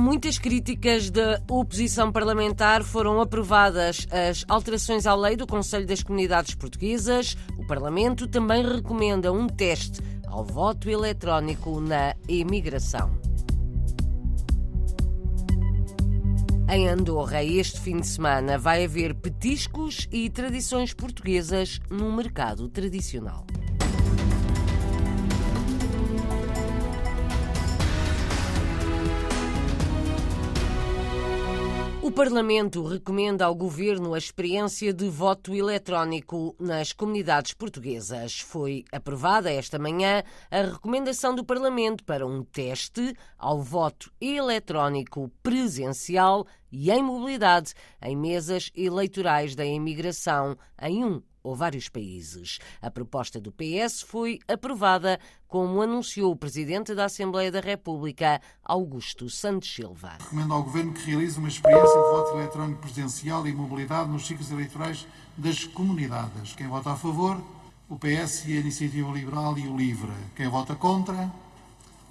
muitas críticas da oposição parlamentar, foram aprovadas as alterações à lei do Conselho das Comunidades Portuguesas. O Parlamento também recomenda um teste ao voto eletrónico na imigração. Em Andorra, este fim de semana, vai haver petiscos e tradições portuguesas no mercado tradicional. O Parlamento recomenda ao Governo a experiência de voto eletrónico nas comunidades portuguesas. Foi aprovada esta manhã a recomendação do Parlamento para um teste ao voto eletrónico presencial e em mobilidade em mesas eleitorais da imigração em um ou vários países. A proposta do PS foi aprovada, como anunciou o Presidente da Assembleia da República, Augusto Santos Silva. Recomendo ao Governo que realize uma experiência de voto eletrónico presidencial e mobilidade nos ciclos eleitorais das comunidades. Quem vota a favor, o PS e a Iniciativa Liberal e o LIVRE. Quem vota contra,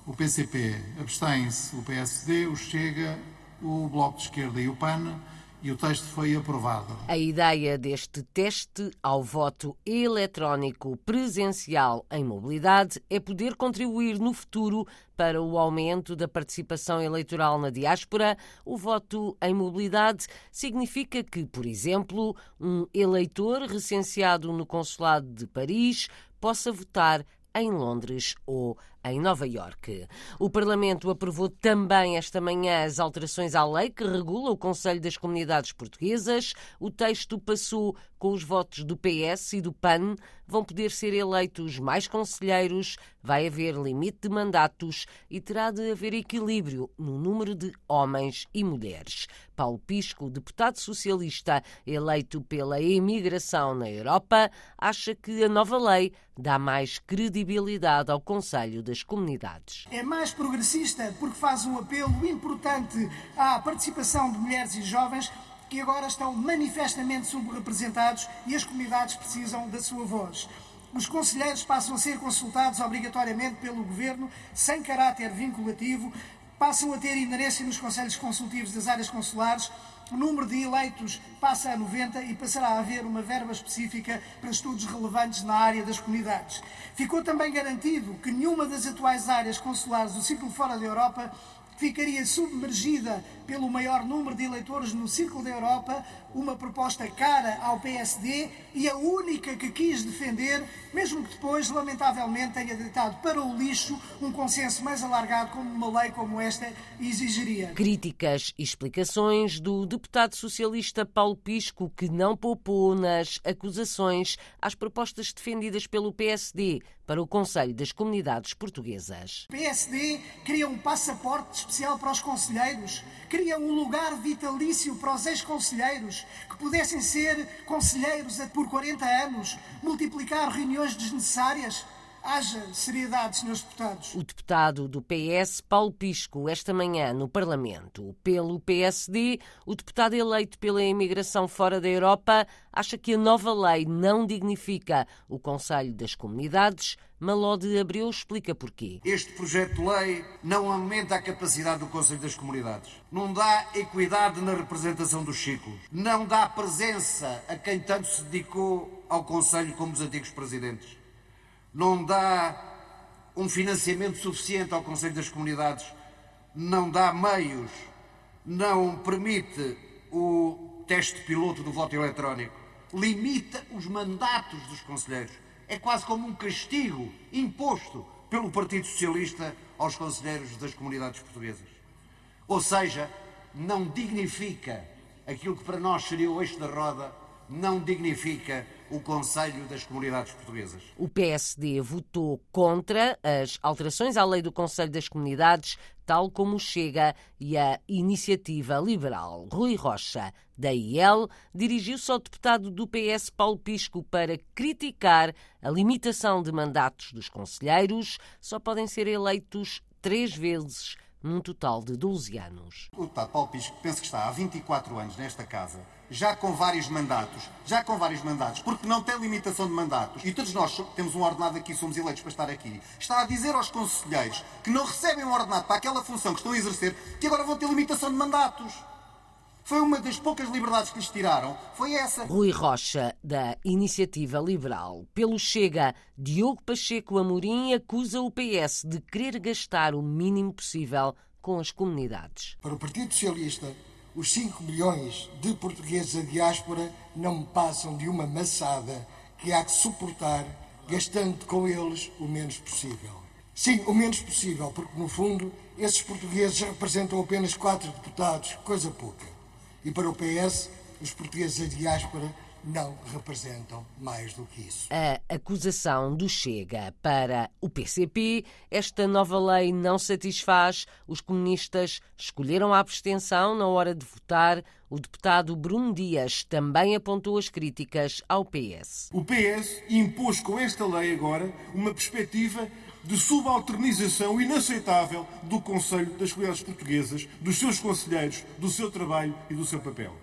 o PCP. Abstém-se o PSD, o Chega, o Bloco de Esquerda e o PAN e o texto foi aprovado. A ideia deste teste ao voto eletrónico presencial em mobilidade é poder contribuir no futuro para o aumento da participação eleitoral na diáspora. O voto em mobilidade significa que, por exemplo, um eleitor recenseado no Consulado de Paris possa votar em Londres ou em Nova Iorque. O Parlamento aprovou também esta manhã as alterações à lei que regula o Conselho das Comunidades Portuguesas. O texto passou com os votos do PS e do PAN. Vão poder ser eleitos mais conselheiros, vai haver limite de mandatos e terá de haver equilíbrio no número de homens e mulheres. Paulo Pisco, deputado socialista eleito pela imigração na Europa, acha que a nova lei dá mais credibilidade ao Conselho das comunidades. É mais progressista porque faz um apelo importante à participação de mulheres e jovens que agora estão manifestamente subrepresentados e as comunidades precisam da sua voz. Os conselheiros passam a ser consultados obrigatoriamente pelo Governo, sem caráter vinculativo, passam a ter inerência nos conselhos consultivos das áreas consulares, o número de eleitos passa a 90 e passará a haver uma verba específica para estudos relevantes na área das comunidades. Ficou também garantido que nenhuma das atuais áreas consulares do círculo fora da Europa ficaria submergida pelo maior número de eleitores no círculo da Europa, uma proposta cara ao PSD e a única que quis defender, mesmo que depois, lamentavelmente, tenha deitado para o lixo um consenso mais alargado como uma lei como esta exigiria. Críticas e explicações do deputado socialista Paulo Pisco, que não poupou nas acusações às propostas defendidas pelo PSD para o Conselho das Comunidades Portuguesas. O PSD queria um passaporte especial para os conselheiros, queria um lugar vitalício para os ex-conselheiros, que pudessem ser conselheiros por 40 anos, multiplicar reuniões desnecessárias. Haja seriedade, senhores deputados. O deputado do PS, Paulo Pisco, esta manhã no Parlamento. Pelo PSD, o deputado eleito pela imigração fora da Europa acha que a nova lei não dignifica o Conselho das Comunidades. Malode Abreu explica porquê. Este projeto de lei não aumenta a capacidade do Conselho das Comunidades, não dá equidade na representação dos ciclos, não dá presença a quem tanto se dedicou ao Conselho como os antigos presidentes não dá um financiamento suficiente ao Conselho das Comunidades, não dá meios, não permite o teste piloto do voto eletrónico, limita os mandatos dos conselheiros. É quase como um castigo imposto pelo Partido Socialista aos conselheiros das comunidades portuguesas. Ou seja, não dignifica aquilo que para nós seria o eixo da roda, não dignifica o Conselho das Comunidades Portuguesas. O PSD votou contra as alterações à lei do Conselho das Comunidades, tal como chega e a Iniciativa Liberal. Rui Rocha, da IEL, dirigiu-se ao deputado do PS Paulo Pisco para criticar a limitação de mandatos dos conselheiros. Só podem ser eleitos três vezes num total de 12 anos. O deputado Paulo Pisco penso que está há 24 anos nesta casa, já com vários mandatos, já com vários mandatos, porque não tem limitação de mandatos, e todos nós temos um ordenado aqui, somos eleitos para estar aqui, está a dizer aos conselheiros que não recebem um ordenado para aquela função que estão a exercer, que agora vão ter limitação de mandatos. Foi uma das poucas liberdades que lhes tiraram, foi essa. Rui Rocha, da Iniciativa Liberal. Pelo Chega, Diogo Pacheco Amorim acusa o PS de querer gastar o mínimo possível com as comunidades. Para o Partido Socialista, os 5 milhões de portugueses da diáspora não passam de uma maçada que há que suportar, gastando com eles o menos possível. Sim, o menos possível, porque no fundo esses portugueses representam apenas quatro deputados, coisa pouca. E para o PS, os portugueses da diáspora não representam mais do que isso. A acusação do Chega para o PCP, esta nova lei não satisfaz. Os comunistas escolheram a abstenção na hora de votar. O deputado Bruno Dias também apontou as críticas ao PS. O PS impôs com esta lei agora uma perspectiva de subalternização inaceitável do Conselho das Comunidades Portuguesas, dos seus conselheiros, do seu trabalho e do seu papel.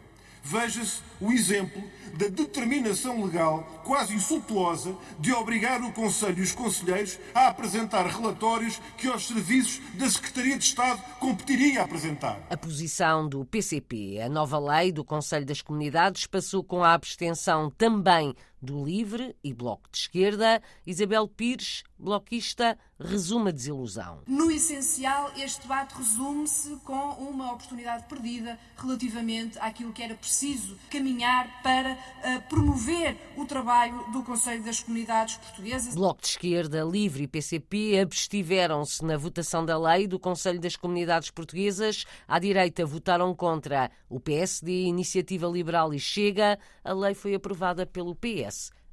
Veja-se o exemplo da determinação legal, quase insultuosa, de obrigar o Conselho e os Conselheiros a apresentar relatórios que aos serviços da Secretaria de Estado competiria a apresentar. A posição do PCP, a nova lei do Conselho das Comunidades, passou com a abstenção também do Livre e Bloco de Esquerda. Isabel Pires, bloquista, resume a desilusão. No essencial, este debate resume-se com uma oportunidade perdida relativamente àquilo que era preciso caminhar para uh, promover o trabalho do Conselho das Comunidades Portuguesas. Bloco de Esquerda, Livre e PCP abstiveram-se na votação da lei do Conselho das Comunidades Portuguesas. À direita votaram contra o PSD, Iniciativa Liberal e Chega. A lei foi aprovada pelo PS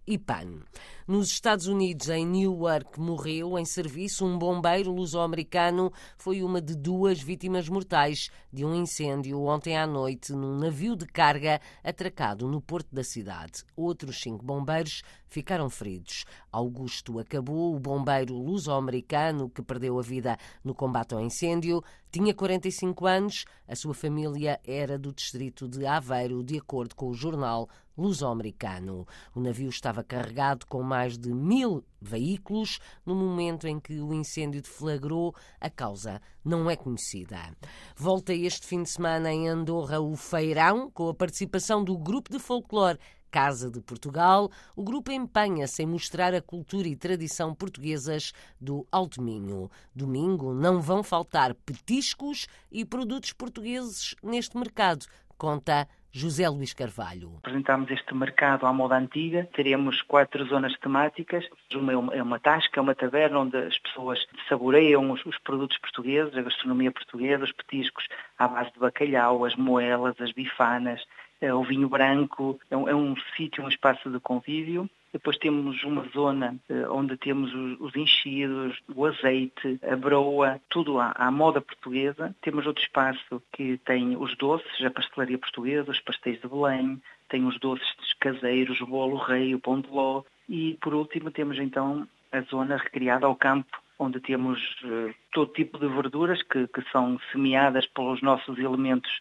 e PAN. Nos Estados Unidos, em Newark, morreu em serviço um bombeiro luso-americano. Foi uma de duas vítimas mortais de um incêndio ontem à noite num navio de carga atracado no porto da cidade. Outros cinco bombeiros ficaram feridos. Augusto acabou, o bombeiro luso-americano que perdeu a vida no combate ao incêndio. Tinha 45 anos, a sua família era do distrito de Aveiro, de acordo com o jornal luso-americano. O navio estava carregado com mais de mil veículos no momento em que o incêndio deflagrou. A causa não é conhecida. Volta este fim de semana em Andorra o Feirão, com a participação do grupo de folclore Casa de Portugal, o grupo empenha-se em mostrar a cultura e tradição portuguesas do Alto Minho. Domingo não vão faltar petiscos e produtos portugueses neste mercado, conta José Luís Carvalho. Apresentamos este mercado à moda antiga. Teremos quatro zonas temáticas. Uma é uma tasca, é uma taberna onde as pessoas saboreiam os, os, produtos portugueses, a gastronomia portuguesa, os petiscos à base de bacalhau, as moelas, as bifanas, é o vinho branco, é um, é um sítio, um espaço de convívio. Depois temos uma zona eh, onde temos os enchidos, o azeite, a broa, tudo à, à, moda portuguesa. Temos outro espaço que tem os doces, a pastelaria portuguesa, os pastéis de Belém, tem os doces caseiros, o bolo rei, o pão de ló. E por último temos então a zona recriada ao campo, onde temos uh, todo tipo de verduras que, que são semeadas pelos nossos elementos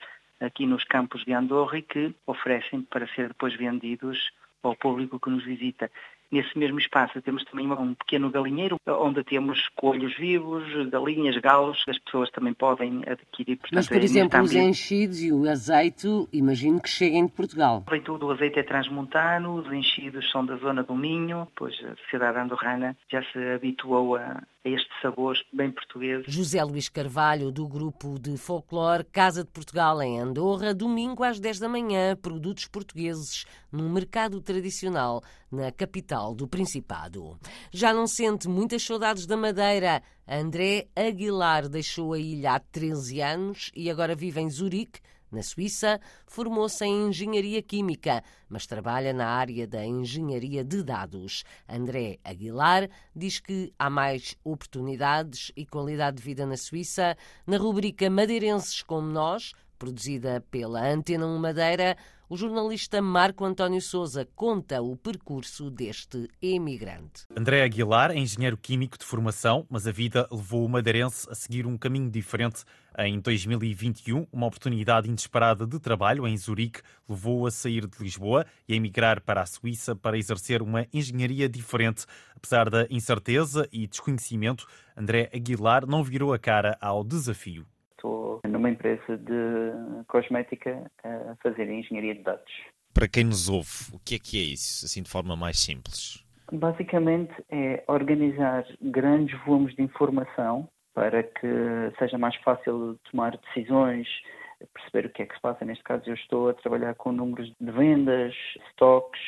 aqui nos campos de Andorra e que oferecem para ser depois vendidos ao público que nos visita. Nesse mesmo espaço temos também um pequeno galinheiro onde temos coelhos vivos, galinhas, galos, as pessoas também podem adquirir. Portanto, Mas, por exemplo, os enchidos e o azeite, imagino que cheguem de Portugal. Vem tudo, o azeite é transmontano, os enchidos são da zona do Minho, pois a sociedade andorrana já se habituou a, a estes sabores bem portugueses. José Luís Carvalho, do grupo de folclore Casa de Portugal em Andorra, domingo às 10 da manhã, produtos portugueses no mercado tradicional na capital do Principado. Já não sente muitas saudades da Madeira. André Aguilar deixou a ilha há 13 anos e agora vive em Zurique, na Suíça, formou-se em engenharia química, mas trabalha na área da engenharia de dados. André Aguilar diz que há mais oportunidades e qualidade de vida na Suíça. Na rubrica Madeirenses como Nós, produzida pela Antena 1 Madeira, O jornalista Marco António Souza conta o percurso deste emigrante. André Aguilar é engenheiro químico de formação, mas a vida levou o madeirense a seguir um caminho diferente. Em 2021, uma oportunidade inesperada de trabalho em Zurique levou-o a sair de Lisboa e a emigrar para a Suíça para exercer uma engenharia diferente. Apesar da incerteza e desconhecimento, André Aguilar não virou a cara ao desafio estou numa empresa de cosmética a fazer engenharia de dados. Para quem nos ouve, o que é que é isso, assim de forma mais simples? Basicamente é organizar grandes volumes de informação para que seja mais fácil tomar decisões, perceber o que é que se passa. Neste caso, eu estou a trabalhar com números de vendas, stocks,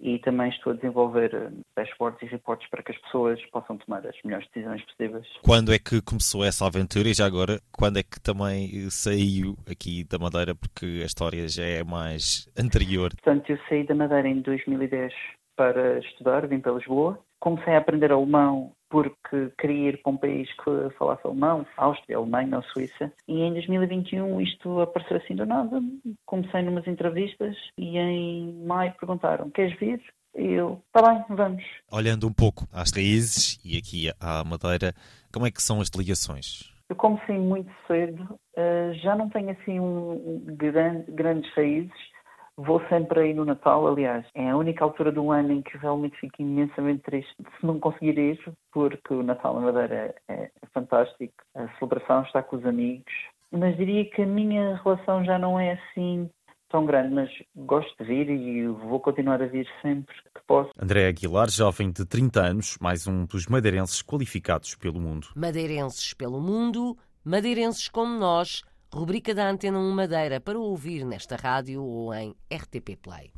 e também estou a desenvolver eh, dashboards e reportes para que as pessoas possam tomar as melhores decisões possíveis. Quando é que começou essa aventura e já agora, quando é que também saiu aqui da Madeira, porque a história já é mais anterior? Portanto, eu saí da Madeira em 2010 para estudar, vim para Lisboa. Comecei a aprender alemão porque queria ir para um país que falasse alemão, Áustria, Alemanha ou Suíça. E em 2021 isto apareceu assim do nada. Comecei numas entrevistas e em maio perguntaram: queres vir? E eu, está bem, vamos. Olhando um pouco às raízes e aqui à Madeira, como é que são as ligações? Eu comecei muito cedo, eh, já não tenho assim um grande, grandes raízes, Vou sempre aí no Natal, aliás, é a única altura do ano em que realmente fico imensamente triste se não conseguir ir, porque o Natal na Madeira é, é fantástico, a celebração está com os amigos, mas diria que a minha relação já não é assim tão grande, mas gosto de vir e vou continuar a vir sempre que posso. André Aguilar, jovem de 30 anos, mais um dos madeirenses qualificados pelo mundo. Madeirenses pelo mundo, madeirenses como nós, Rubrica da Antena 1 Madeira para ouvir nesta rádio ou em RTP Play.